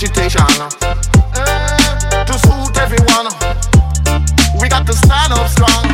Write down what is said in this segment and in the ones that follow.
agitation. Uh, to suit everyone, we got to stand up strong.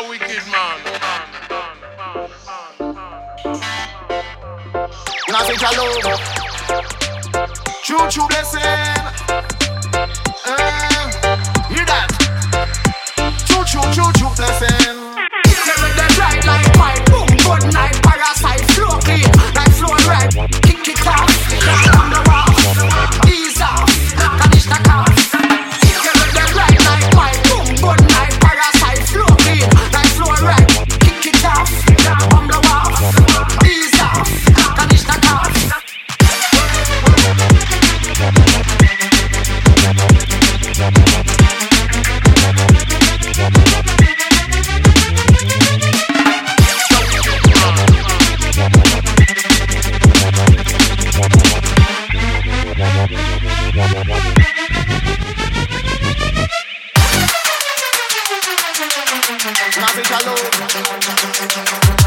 a wicked man. Nothing alone. True, true blessing. Snap it alone.